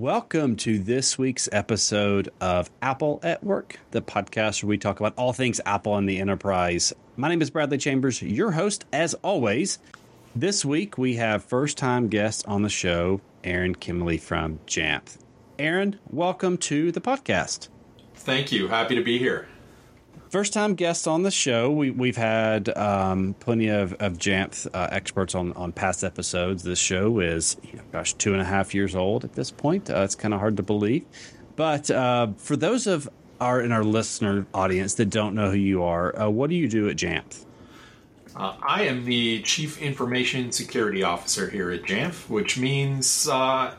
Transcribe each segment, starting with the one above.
Welcome to this week's episode of Apple at Work, the podcast where we talk about all things Apple and the enterprise. My name is Bradley Chambers, your host as always. This week we have first time guest on the show, Aaron Kiemele from Jamf. Aaron, welcome to the podcast. Thank you. Happy to be here. First time guests on the show. We, we've had um, plenty of, of Jamf uh, experts on, on past episodes. This show is, you know, gosh, two and a half years old at this point. Uh, it's kind of hard to believe. But uh, for those of our in our listener audience that don't know who you are, uh, what do you do at Jamf? Uh, I am the Chief Information Security Officer here at Jamf, which means, uh,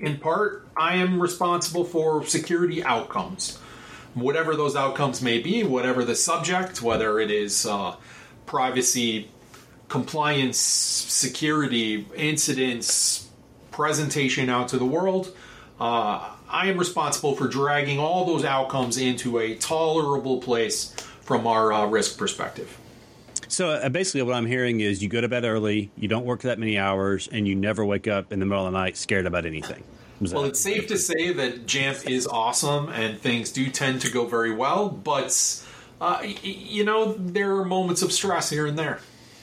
in part, I am responsible for security outcomes whatever those outcomes may be, whatever the subject, whether it is uh, privacy, compliance, security, incidents, presentation out to the world. Uh, I am responsible for dragging all those outcomes into a tolerable place from our uh, risk perspective. So uh, basically, what I'm hearing is you go to bed early, you don't work that many hours, and you never wake up in the middle of the night scared about anything. Well, it's safe to say that Jamf is awesome and things do tend to go very well, but uh, y- you know there are moments of stress here and there.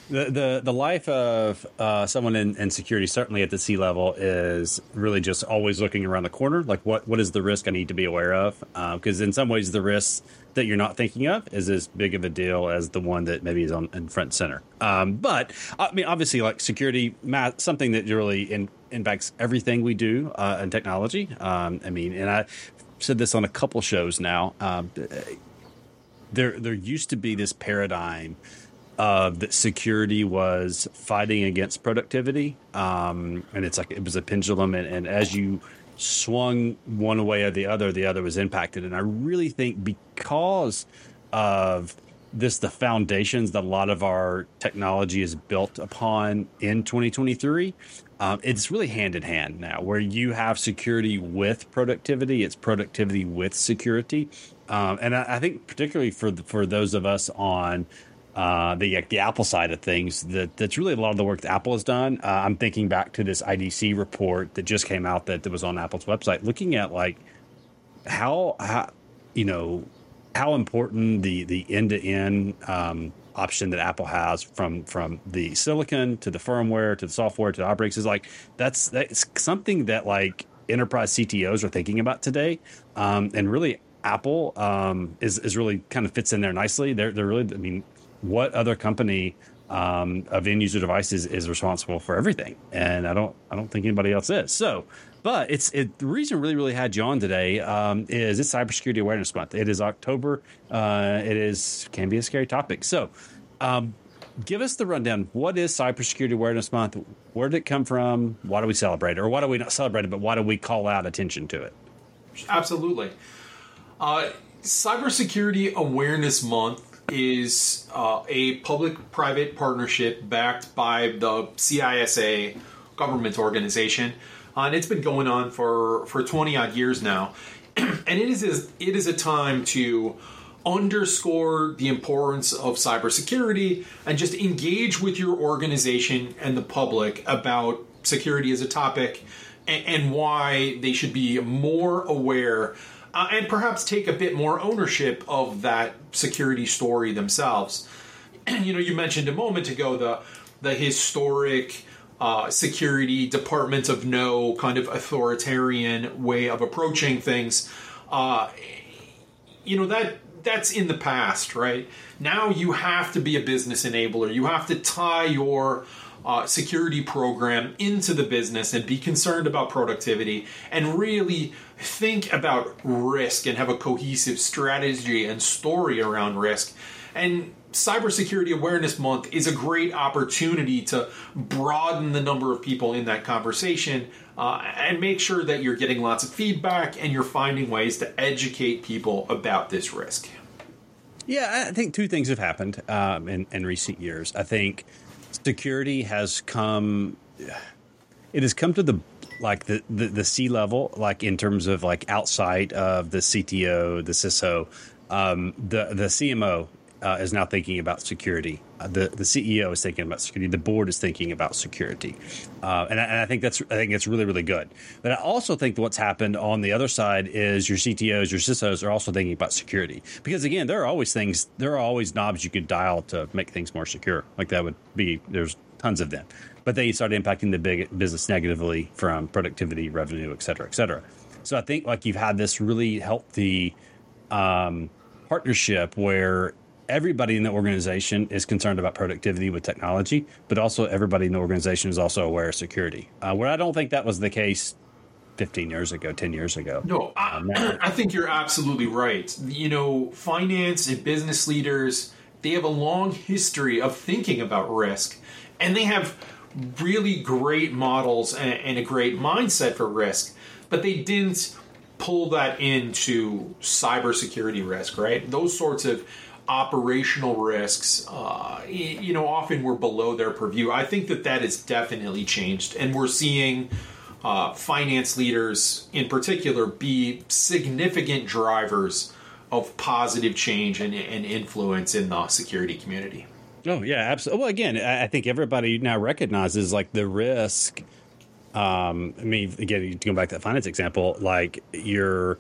The the, the life of uh, someone in, in, security, certainly at the C level, is really just always looking around the corner. Like, what what is the risk I need to be aware of? Because uh, in some ways, the risks that you're not thinking of is as big of a deal as the one that maybe is on in front center. Um, but I mean, obviously, like security, math, something that really in, impacts everything we do uh, in technology. Um, I mean, and I said this on a couple shows now. Um, there, there used to be this paradigm of that security was fighting against productivity, um, and it's like it was a pendulum, and, and as you swung one way or the other, the other was impacted. And I really think because of this, the foundations that a lot of our technology is built upon in 2023, um, it's really hand in hand now, where you have security with productivity, it's productivity with security. Um, and I, I, think particularly for the, for those of us on uh, the the Apple side of things. That that's really a lot of the work that Apple has done. Uh, I'm thinking back to this IDC report that just came out that, that was on Apple's website, looking at like how, how you know how important the the end to end option that Apple has from from the silicon to the firmware to the software to the operating is like that's that's something that like enterprise CTOs are thinking about today, um, and really Apple um, is is really kind of fits in there nicely. They're they're really I mean what other company um, of end user devices is responsible for everything? And I don't I don't think anybody else is. So, but it's it, the reason really really had you on today um, is it's Cybersecurity Awareness Month. It is October. Uh, it is can be a scary topic. So. Um, give us the rundown. What is Cybersecurity Awareness Month? Where did it come from? Why do we celebrate it? Or why do we not celebrate it, but why do we call out attention to it? Absolutely. Uh, Cybersecurity Awareness Month is uh, a public private partnership backed by the CISA government organization. Uh, and it's been going on for, for 20 odd years now. and it is, it is a time to underscore the importance of cybersecurity and just engage with your organization and the public about security as a topic and, and why they should be more aware uh, and perhaps take a bit more ownership of that security story themselves. you know, you mentioned a moment ago the the historic uh, security department of no kind of authoritarian way of approaching things. Uh, you know that that's in the past, right? Now you have to be a business enabler. You have to tie your uh, security program into the business and be concerned about productivity and really think about risk and have a cohesive strategy and story around risk. And Cybersecurity Awareness Month is a great opportunity to broaden the number of people in that conversation uh, and make sure that you're getting lots of feedback and you're finding ways to educate people about this risk. Yeah, I think two things have happened um, in, in recent years. I think security has come it has come to the like the, the, the C level, like in terms of like outside of the CTO, the CISO, um, the the CMO uh, is now thinking about security. Uh, the the CEO is thinking about security. The board is thinking about security, uh, and, I, and, I, think that's I think it's really really good. But I also think what's happened on the other side is your CTOs, your CISOs are also thinking about security because again, there are always things, there are always knobs you could dial to make things more secure. Like that would be there's tons of them, but they start impacting the big business negatively from productivity, revenue, et cetera, et cetera. So I think like you've had this really healthy um, partnership where everybody in the organization is concerned about productivity with technology, but also everybody in the organization is also aware of security. Uh, where I don't think that was the case 15 years ago, 10 years ago. No, I, um, I think you're absolutely right. You know, finance and business leaders, they have a long history of thinking about risk, and they have really great models and, and a great mindset for risk, but they didn't pull that into cybersecurity risk, right? Those sorts of operational risks, uh, you know, often were below their purview. I think that that has definitely changed, and we're seeing uh, finance leaders, in particular, be significant drivers of positive change and, and influence in the security community. Oh yeah, absolutely. Well, again, I think everybody now recognizes like the risk. Um, I mean, again, to go back to that finance example, like you're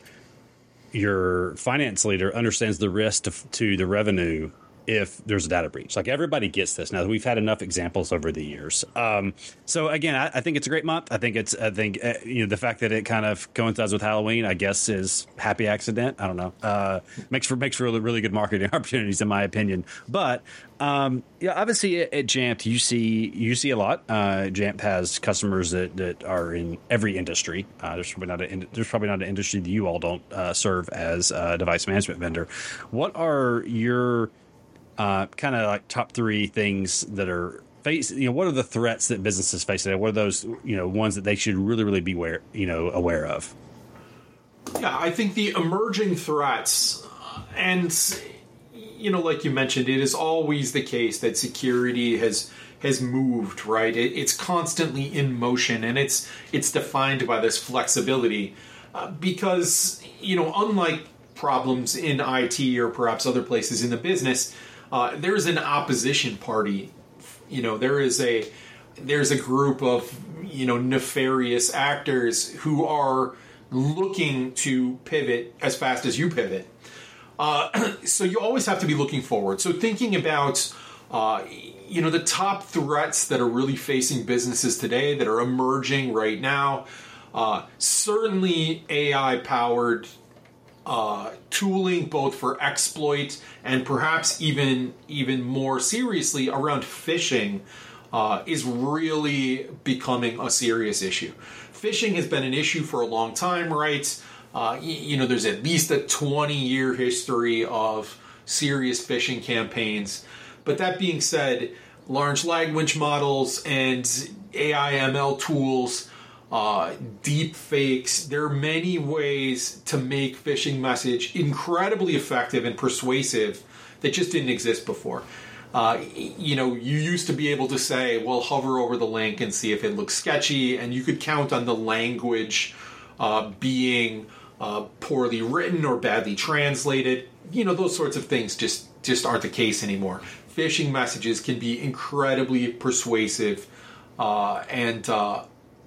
your finance leader understands the risk to, to the revenue if there's a data breach. Like everybody gets this now. We've had enough examples over the years. Um, so again, I, I, think it's a great month. I think it's. I think uh, you know the fact that it kind of coincides with Halloween. I guess is happy accident. I don't know. Uh, makes for makes for really, really good marketing opportunities in my opinion. But um, yeah, obviously at, at Jamf you see you see a lot. Uh, Jamf has customers that, that are in every industry. Uh, there's probably not a, there's probably not an industry that you all don't uh, serve as a device management vendor. What are your uh, kind of like top three things that are face. You know, what are the threats that businesses face today? What are those you know ones that they should really really be aware you know aware of? Yeah, I think the emerging threats and you know, like you mentioned, it is always the case that security has has moved right it, it's constantly in motion and it's it's defined by this flexibility uh, because you know unlike problems in IT or perhaps other places in the business uh, there's an opposition party. You know, there is a there's a group of you know nefarious actors who are looking to pivot as fast as you pivot. Uh, so you always have to be looking forward. So thinking about uh, you know the top threats that are really facing businesses today that are emerging right now. Uh, certainly AI powered uh, tooling both for exploit and perhaps even even more seriously around phishing uh, is really becoming a serious issue. Phishing has been an issue for a long time, right? Uh, you know, there's at least a 20 year history of serious phishing campaigns. But that being said, large language models and AI ML tools uh, deep fakes. There are many ways to make phishing message incredibly effective and persuasive that just didn't exist before. Uh, you know, you used to be able to say, well, hover over the link and see if it looks sketchy, and you could count on the language uh, being uh, poorly written or badly translated. You know, those sorts of things just just aren't the case anymore. Phishing messages can be incredibly persuasive, uh, and uh,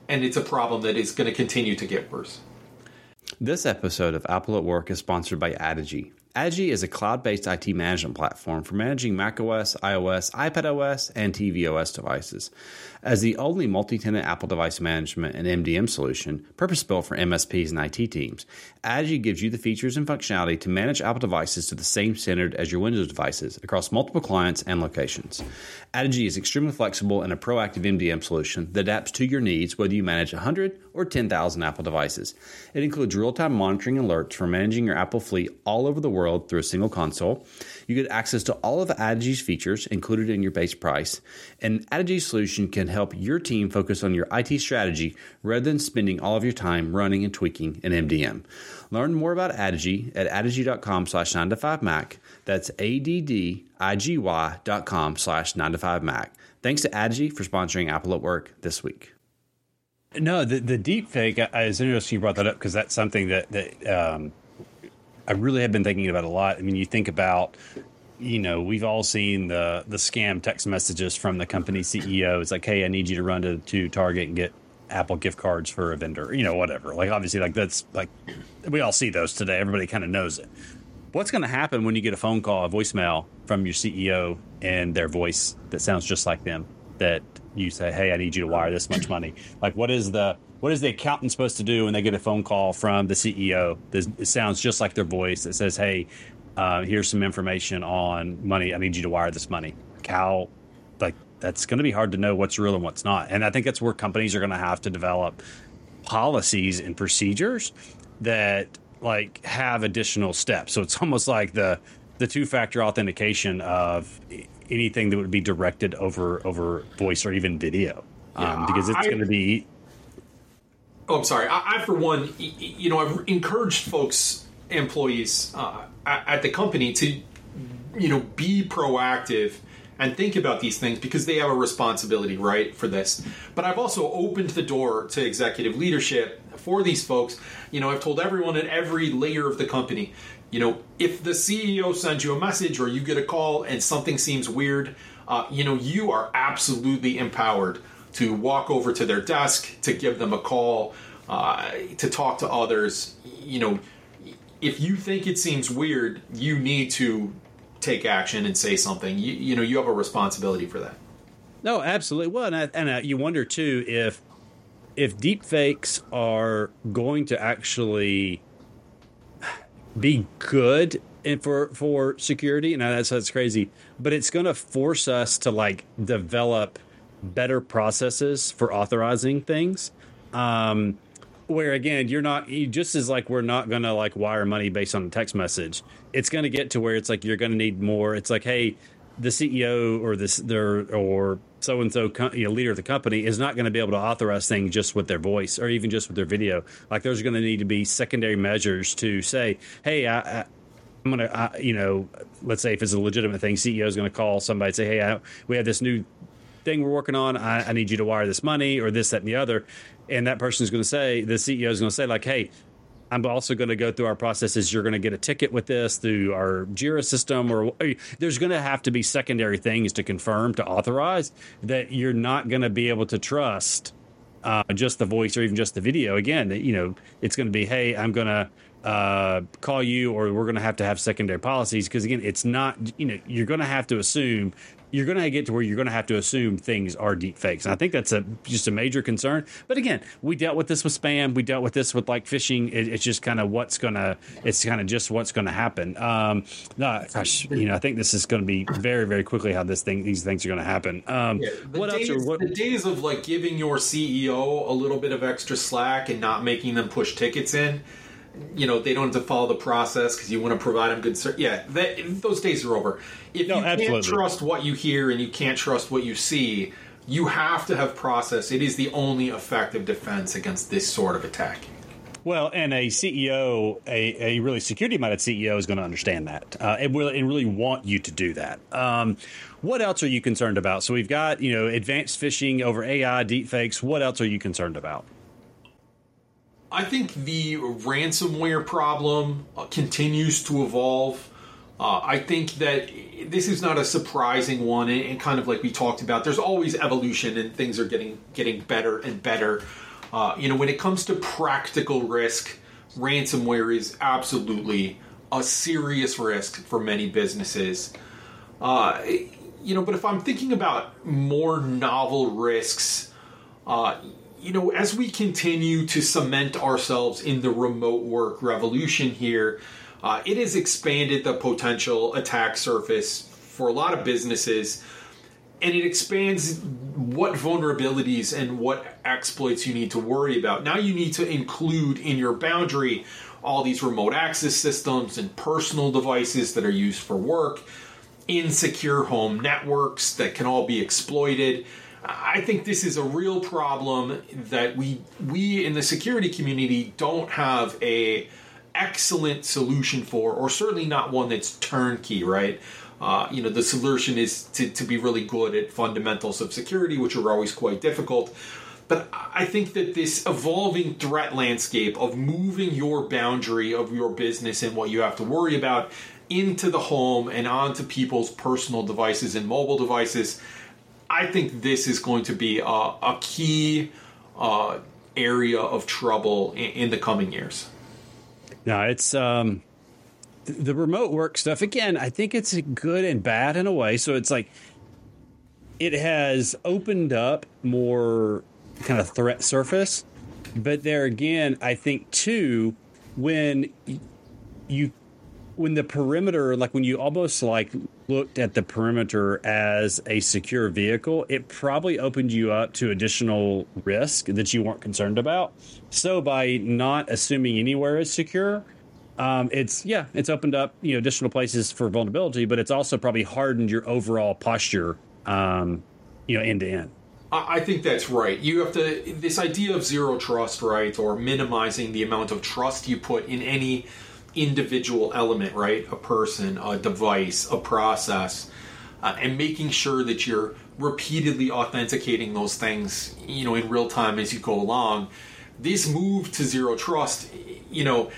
and it's a problem that is going to continue to get worse. This episode of Apple at Work is sponsored by Addigy. Addigy is a cloud based IT management platform for managing macOS, iOS, iPadOS, and tvOS devices. As the only multi tenant Apple device management and MDM solution, purpose built for MSPs and IT teams, Addigy gives you the features and functionality to manage Apple devices to the same standard as your Windows devices across multiple clients and locations. Addigy is extremely flexible and a proactive MDM solution that adapts to your needs whether you manage 100 or 10,000 Apple devices. It includes real time monitoring alerts for managing your Apple fleet all over the world through a single console. You get access to all of Addigy's features included in your base price, and Addigy's solution can help your team focus on your IT strategy rather than spending all of your time running and tweaking an MDM. Learn more about Addigy at addigy.com slash 9 to 5 Mac. That's A-D-D-I-G-Y dot com slash 9 to 5 Mac. Thanks to Addigy for sponsoring Apple at Work this week. No, the the deep fake. I, it's interesting you brought that up because that's something that that um, I really have been thinking about a lot. I mean, you think about you know, we've all seen the the scam text messages from the company CEO. It's like, hey, I need you to run to, to Target and get Apple gift cards for a vendor, you know, whatever. Like, obviously, like that's like we all see those today. Everybody kind of knows it. What's going to happen when you get a phone call, a voicemail from your CEO and their voice that sounds just like them? That you say, hey, I need you to wire this much money. Like, what is the what is the accountant supposed to do when they get a phone call from the CEO? It sounds just like their voice that says, "Hey, uh, here's some information on money. I need you to wire this money." How, like, that's going to be hard to know what's real and what's not. And I think that's where companies are going to have to develop policies and procedures that like have additional steps. So it's almost like the the two factor authentication of anything that would be directed over over voice or even video, um, because it's going to be Oh, I'm sorry. I, I, for one, you know, I've encouraged folks, employees uh, at the company to, you know, be proactive and think about these things because they have a responsibility, right, for this. But I've also opened the door to executive leadership for these folks. You know, I've told everyone at every layer of the company, you know, if the CEO sends you a message or you get a call and something seems weird, uh, you know, you are absolutely empowered to walk over to their desk, to give them a call, uh, to talk to others. You know, if you think it seems weird, you need to take action and say something. You, you know, you have a responsibility for that. No, absolutely. Well, and, I, and I, you wonder too if if deep fakes are going to actually be good and for for security. And that's that's crazy, but it's going to force us to like develop better processes for authorizing things. Um, where again, you're not you just as like we're not gonna like wire money based on a text message. It's gonna get to where it's like you're gonna need more. It's like, hey, the CEO or this their or so and so leader of the company is not going to be able to authorize things just with their voice or even just with their video. Like there's going to need to be secondary measures to say, hey, I, I I'm gonna, I, you know, let's say if it's a legitimate thing, CEO is to call somebody and say, "Hey, I, we have this new thing we're working on. I, I need you to wire this money or this, that, and the other. And that person is going to say, the CEO is going to say, like, hey, I'm also going to go through our processes. You're going to get a ticket with this through our Jira system, or there's going to have to be secondary things to confirm to authorize that you're not going to be able to trust uh, just the voice or even just the video. Again, you know, it's going to be, hey, I'm going to uh, call you, or we're going to have to have secondary policies because again, it's not, you know, you're going to have to assume you're going to get to where you're going to have to assume things are deep fakes. And I think that's a just a major concern. But again, we dealt with this with spam. We dealt with this with like phishing. It, it's just kind of what's going to. It's kind of just what's going to happen. Um, no, gosh, you know, I think this is going to be very, very quickly how this thing, these things are going to happen. Um, yeah, what days, else? Are, what, the days of like giving your CEO a little bit of extra slack and not making them push tickets in you know they don't have to follow the process because you want to provide them good service. Yeah, that, those days are over. If no, you absolutely. can't trust what you hear and you can't trust what you see, you have to have process. It is the only effective defense against this sort of attack. Well, and a CEO, a, a really security minded CEO, is going to understand that uh, and, really, and really want you to do that. Um, what else are you concerned about? So we've got you know advanced phishing over AI, deepfakes. What else are you concerned about? I think the ransomware problem uh, continues to evolve. Uh, I think that this is not a surprising one, and, kind of like we talked about, there's always evolution, and things are getting getting better and better. Uh, you know, when it comes to practical risk, ransomware is absolutely a serious risk for many businesses. Uh, you know, but if I'm thinking about more novel risks, uh, you know, as we continue to cement ourselves in the remote work revolution here, uh, it has expanded the potential attack surface for a lot of businesses and it expands what vulnerabilities and what exploits you need to worry about. Now you need to include in your boundary all these remote access systems and personal devices that are used for work, insecure home networks that can all be exploited. I think this is a real problem that we we in the security community don't have a excellent solution for, or certainly not one that's turnkey, right? Uh, you know, the solution is to, to be really good at fundamentals of security, which are always quite difficult. But I think that this evolving threat landscape of moving your boundary of your business and what you have to worry about into the home and onto people's personal devices and mobile devices. I think this is going to be a, a key uh, area of trouble in, in, the coming years. No, it's um, the remote work stuff. Again, I think it's good and bad in a way. So it's like it has opened up more kind of threat surface. But there again, I think too, when you when the perimeter, like when you almost like looked at the perimeter as a secure vehicle, it probably opened you up to additional risk that you weren't concerned about. So by not assuming anywhere is secure, um, it's yeah, it's opened up you know additional places for vulnerability, but it's also probably hardened your overall posture, um, you know, end to end. I think that's right. You have to this idea of zero trust, right, or minimizing the amount of trust you put in any individual element, right? A person, a device, a process, uh, and making sure that you're repeatedly authenticating those things, you know, in real time as you go along. This move to zero trust, you know,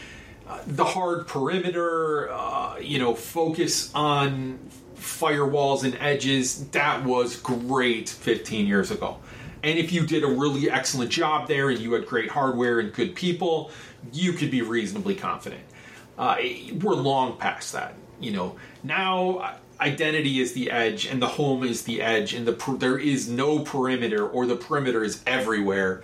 uh, the hard perimeter, uh, you know, focus on firewalls and edges, that was great 15 years ago. And if you did a really excellent job there and you had great hardware and good people, you could be reasonably confident. Uh, we're long past that. You know, now identity is the edge and the home is the edge, and the per- there is no perimeter, or the perimeter is everywhere.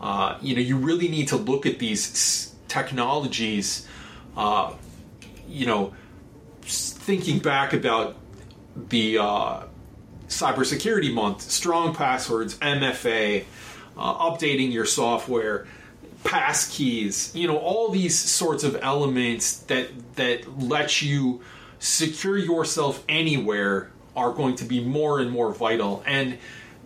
Uh, you know, you really need to look at these technologies. Uh, you know, thinking back about the uh, cybersecurity month, strong passwords, MFA, uh, updating your software pass keys, you know, all these sorts of elements that that let you secure yourself anywhere are going to be more and more vital. And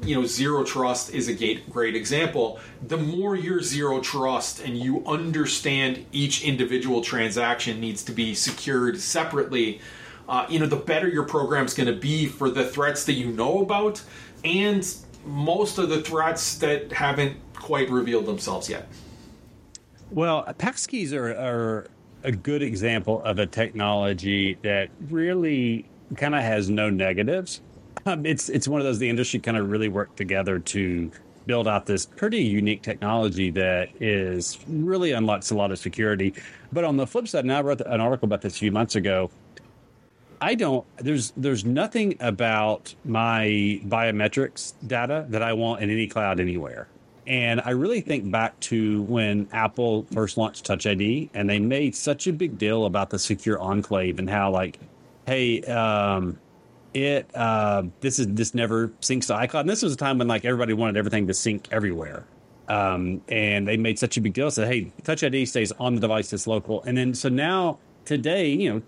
you know, zero trust is a great example. The more you're zero trust and you understand each individual transaction needs to be secured separately, uh, you know, the better your program's going to be for the threats that you know about and most of the threats that haven't quite revealed themselves yet. Well, passkeys are, are a good example of a technology that really kind of has no negatives. Um, it's it's one of those the industry kind of really worked together to build out this pretty unique technology that is really unlocks a lot of security. But on the flip side, and I wrote an article about this a few months ago. I don't. There's there's nothing about my biometrics data that I want in any cloud anywhere. And I really think back to when Apple first launched Touch ID, and they made such a big deal about the secure enclave and how, like, hey, um, it uh, this is this never syncs to iCloud. And this was a time when like everybody wanted everything to sync everywhere. Um, and they made such a big deal. Said, hey, Touch ID stays on the device that's local. And then so now today, you know,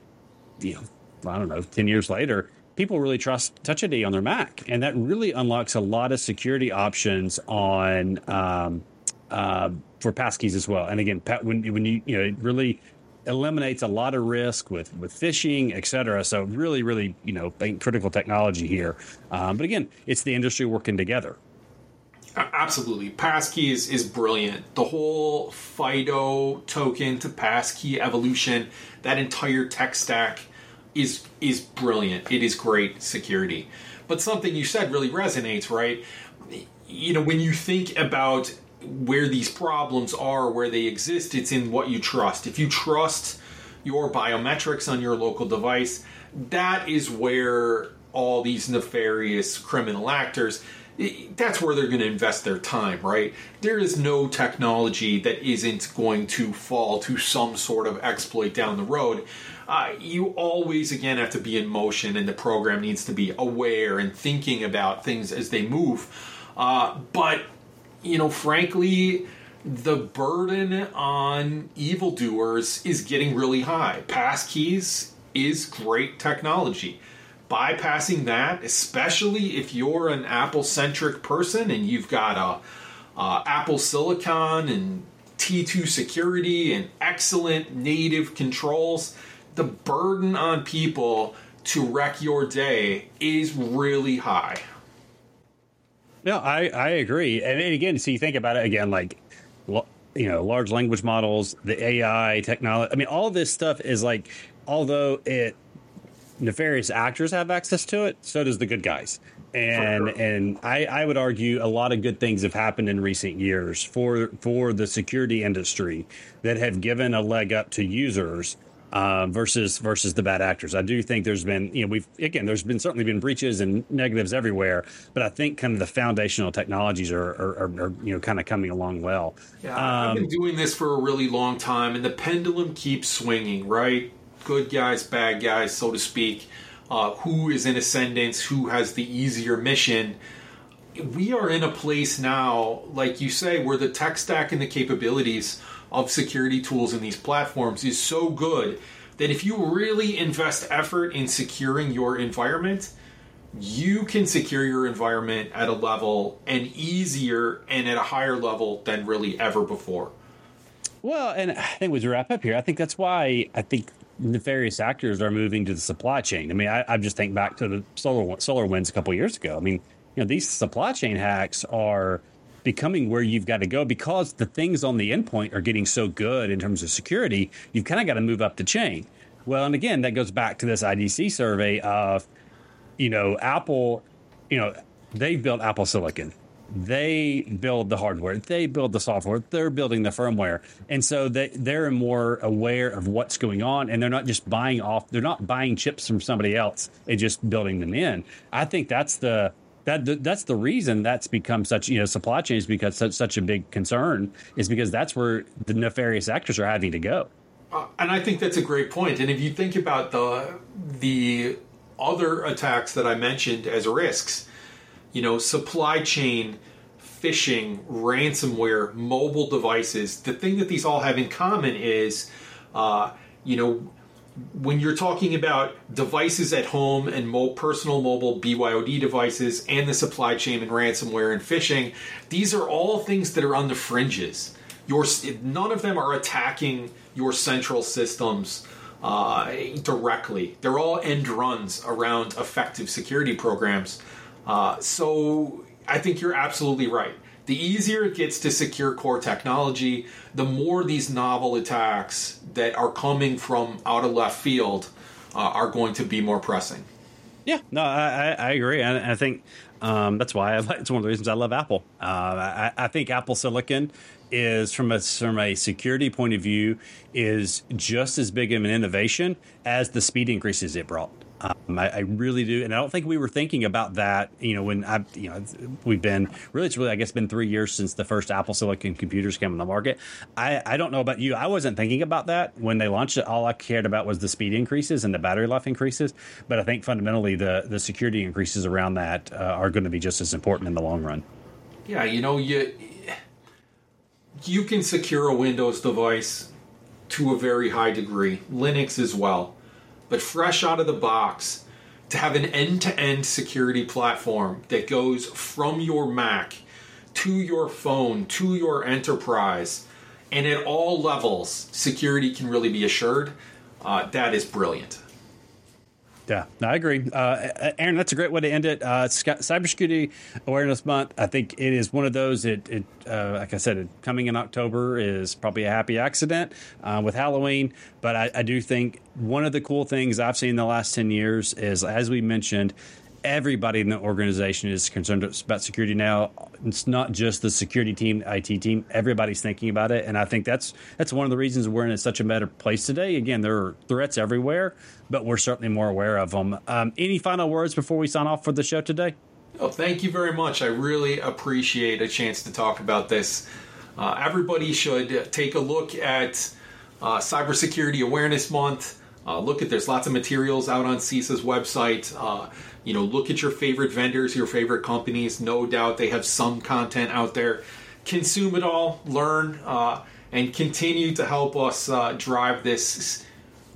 you know, I don't know, ten years later, people really trust Touch ID on their Mac, and that really unlocks a lot of security options on um, uh, for passkeys as well. And again, when when you you know it really eliminates a lot of risk with with phishing, et cetera. So really, really, you know, critical technology here. Um, but again, it's the industry working together. Absolutely. Passkey is, is brilliant. The whole FIDO token to passkey evolution, that entire tech stack is is brilliant. It is great security. But something you said really resonates, right? You know, when you think about where these problems are, where they exist, it's in what you trust. If you trust your biometrics on your local device, that is where all these nefarious criminal actors that's where they're going to invest their time, right? There is no technology that isn't going to fall to some sort of exploit down the road uh, you always again have to be in motion and the program needs to be aware and thinking about things as they move. Uh, but you know frankly the burden on evildoers is getting really high. Passkeys is great technology. Bypassing that especially if you're an apple centric person and you've got a uh, apple silicon and T2 security and excellent native controls the burden on people to wreck your day is really high. No, I, I agree. And again, so you think about it again, like, you know, large language models, the AI technology. I mean, all this stuff is like, although it nefarious actors have access to it, so does the good guys. And sure. and I, I would argue a lot of good things have happened in recent years for for the security industry that have given a leg up to users uh, versus versus the bad actors. I do think there's been you know we've again there's been certainly been breaches and negatives everywhere, but I think kind of the foundational technologies are are, are, are you know kind of coming along well. Yeah, um, I've been doing this for a really long time, and the pendulum keeps swinging. Right, good guys, bad guys, so to speak uh, who is in ascendance, who has the easier mission. We are in a place now, like you say, where the tech stack and the capabilities of security tools in these platforms is so good that if you really invest effort in securing your environment, you can secure your environment at a level and easier and at a higher level than really ever before. Well, and I think we wrap up here. I think that's why I think nefarious actors are moving to the supply chain. I mean, I, I just think back to the solar SolarWinds a couple years ago. I mean, you know, these supply chain hacks are becoming where you've got to go because the things on the endpoint are getting so good in terms of security. You've kind of got to move up the chain. Well, and again, that goes back to this IDC survey of, you know, Apple, you know, they built Apple Silicon they build the hardware, they build the software, they're building the firmware, and so they they're more aware of what's going on, and they're not just buying off, they're not buying chips from somebody else and just building them in. I think that's the that that's the reason that's become such you know supply chains because such such a big concern is because that's where the nefarious actors are having to go. Uh, and I think that's a great point. And if you think about the the other attacks that I mentioned as risks you know, supply chain, phishing, ransomware, mobile devices. The thing that these all have in common is, uh, you know, when you're talking about devices at home and mo- personal mobile BYOD devices and the supply chain and ransomware and phishing, these are all things that are on the fringes. Your, none of them are attacking your central systems uh, directly. They're all end runs around effective security programs. Uh, so I think you're absolutely right. The easier it gets to secure core technology, the more these novel attacks that are coming from out of left field uh, are going to be more pressing. Yeah, no, I, I agree. and I think um, that's why I, it's one of the reasons I love Apple. Uh, I, I, think Apple Silicon is from a from a security point of view is just as big of an innovation as the speed increases it brought. Um, I, I, really do, and I don't think we were thinking about that. You know, when I, you know, we've been really, it's really, I guess, been three years since the first Apple Silicon computers came on the market. I, I don't know about you. I wasn't thinking about that when they launched it. All I cared about was the speed increases and the battery life increases. But I think fundamentally, the the security increases around that uh, are going to be just as important in the long run. Yeah, you know, you you can secure a Windows device to a very high degree, Linux as well but fresh out of the box, to have an end to end security platform that goes from your Mac to your phone to your enterprise, and at all levels, security can really be assured, uh, that is brilliant. Yeah, I agree. Uh, Aaron, that's a great way to end it. Uh, Cybersecurity Awareness Month. I think it is one of those. It, it uh, like I said, coming in October is probably a happy accident uh, with Halloween. But I, I do think one of the cool things I've seen in the last ten years is, as we mentioned, everybody in the organization is concerned about security now. It's not just the security team, IT team. Everybody's thinking about it, and I think that's that's one of the reasons we're in such a better place today. Again, there are threats everywhere, but we're certainly more aware of them. Um, any final words before we sign off for the show today? Oh, thank you very much. I really appreciate a chance to talk about this. Uh, everybody should take a look at uh, Cybersecurity Awareness Month. Uh, look at there's lots of materials out on CISA's website. Uh, you know, look at your favorite vendors, your favorite companies. No doubt they have some content out there. Consume it all, learn, uh, and continue to help us uh, drive this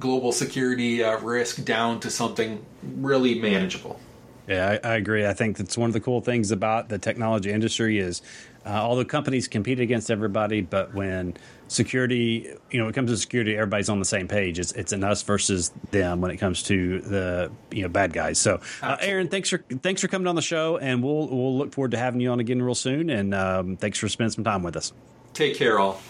global security uh, risk down to something really manageable. Yeah, I, I, agree. I think that's one of the cool things about the technology industry is uh, all the companies compete against everybody, but when security, you know, when it comes to security, everybody's on the same page. It's it's an us versus them when it comes to the you know bad guys. So, uh, Aaron, thanks for thanks for coming on the show, and we'll we'll look forward to having you on again real soon. And um, thanks for spending some time with us. Take care, all.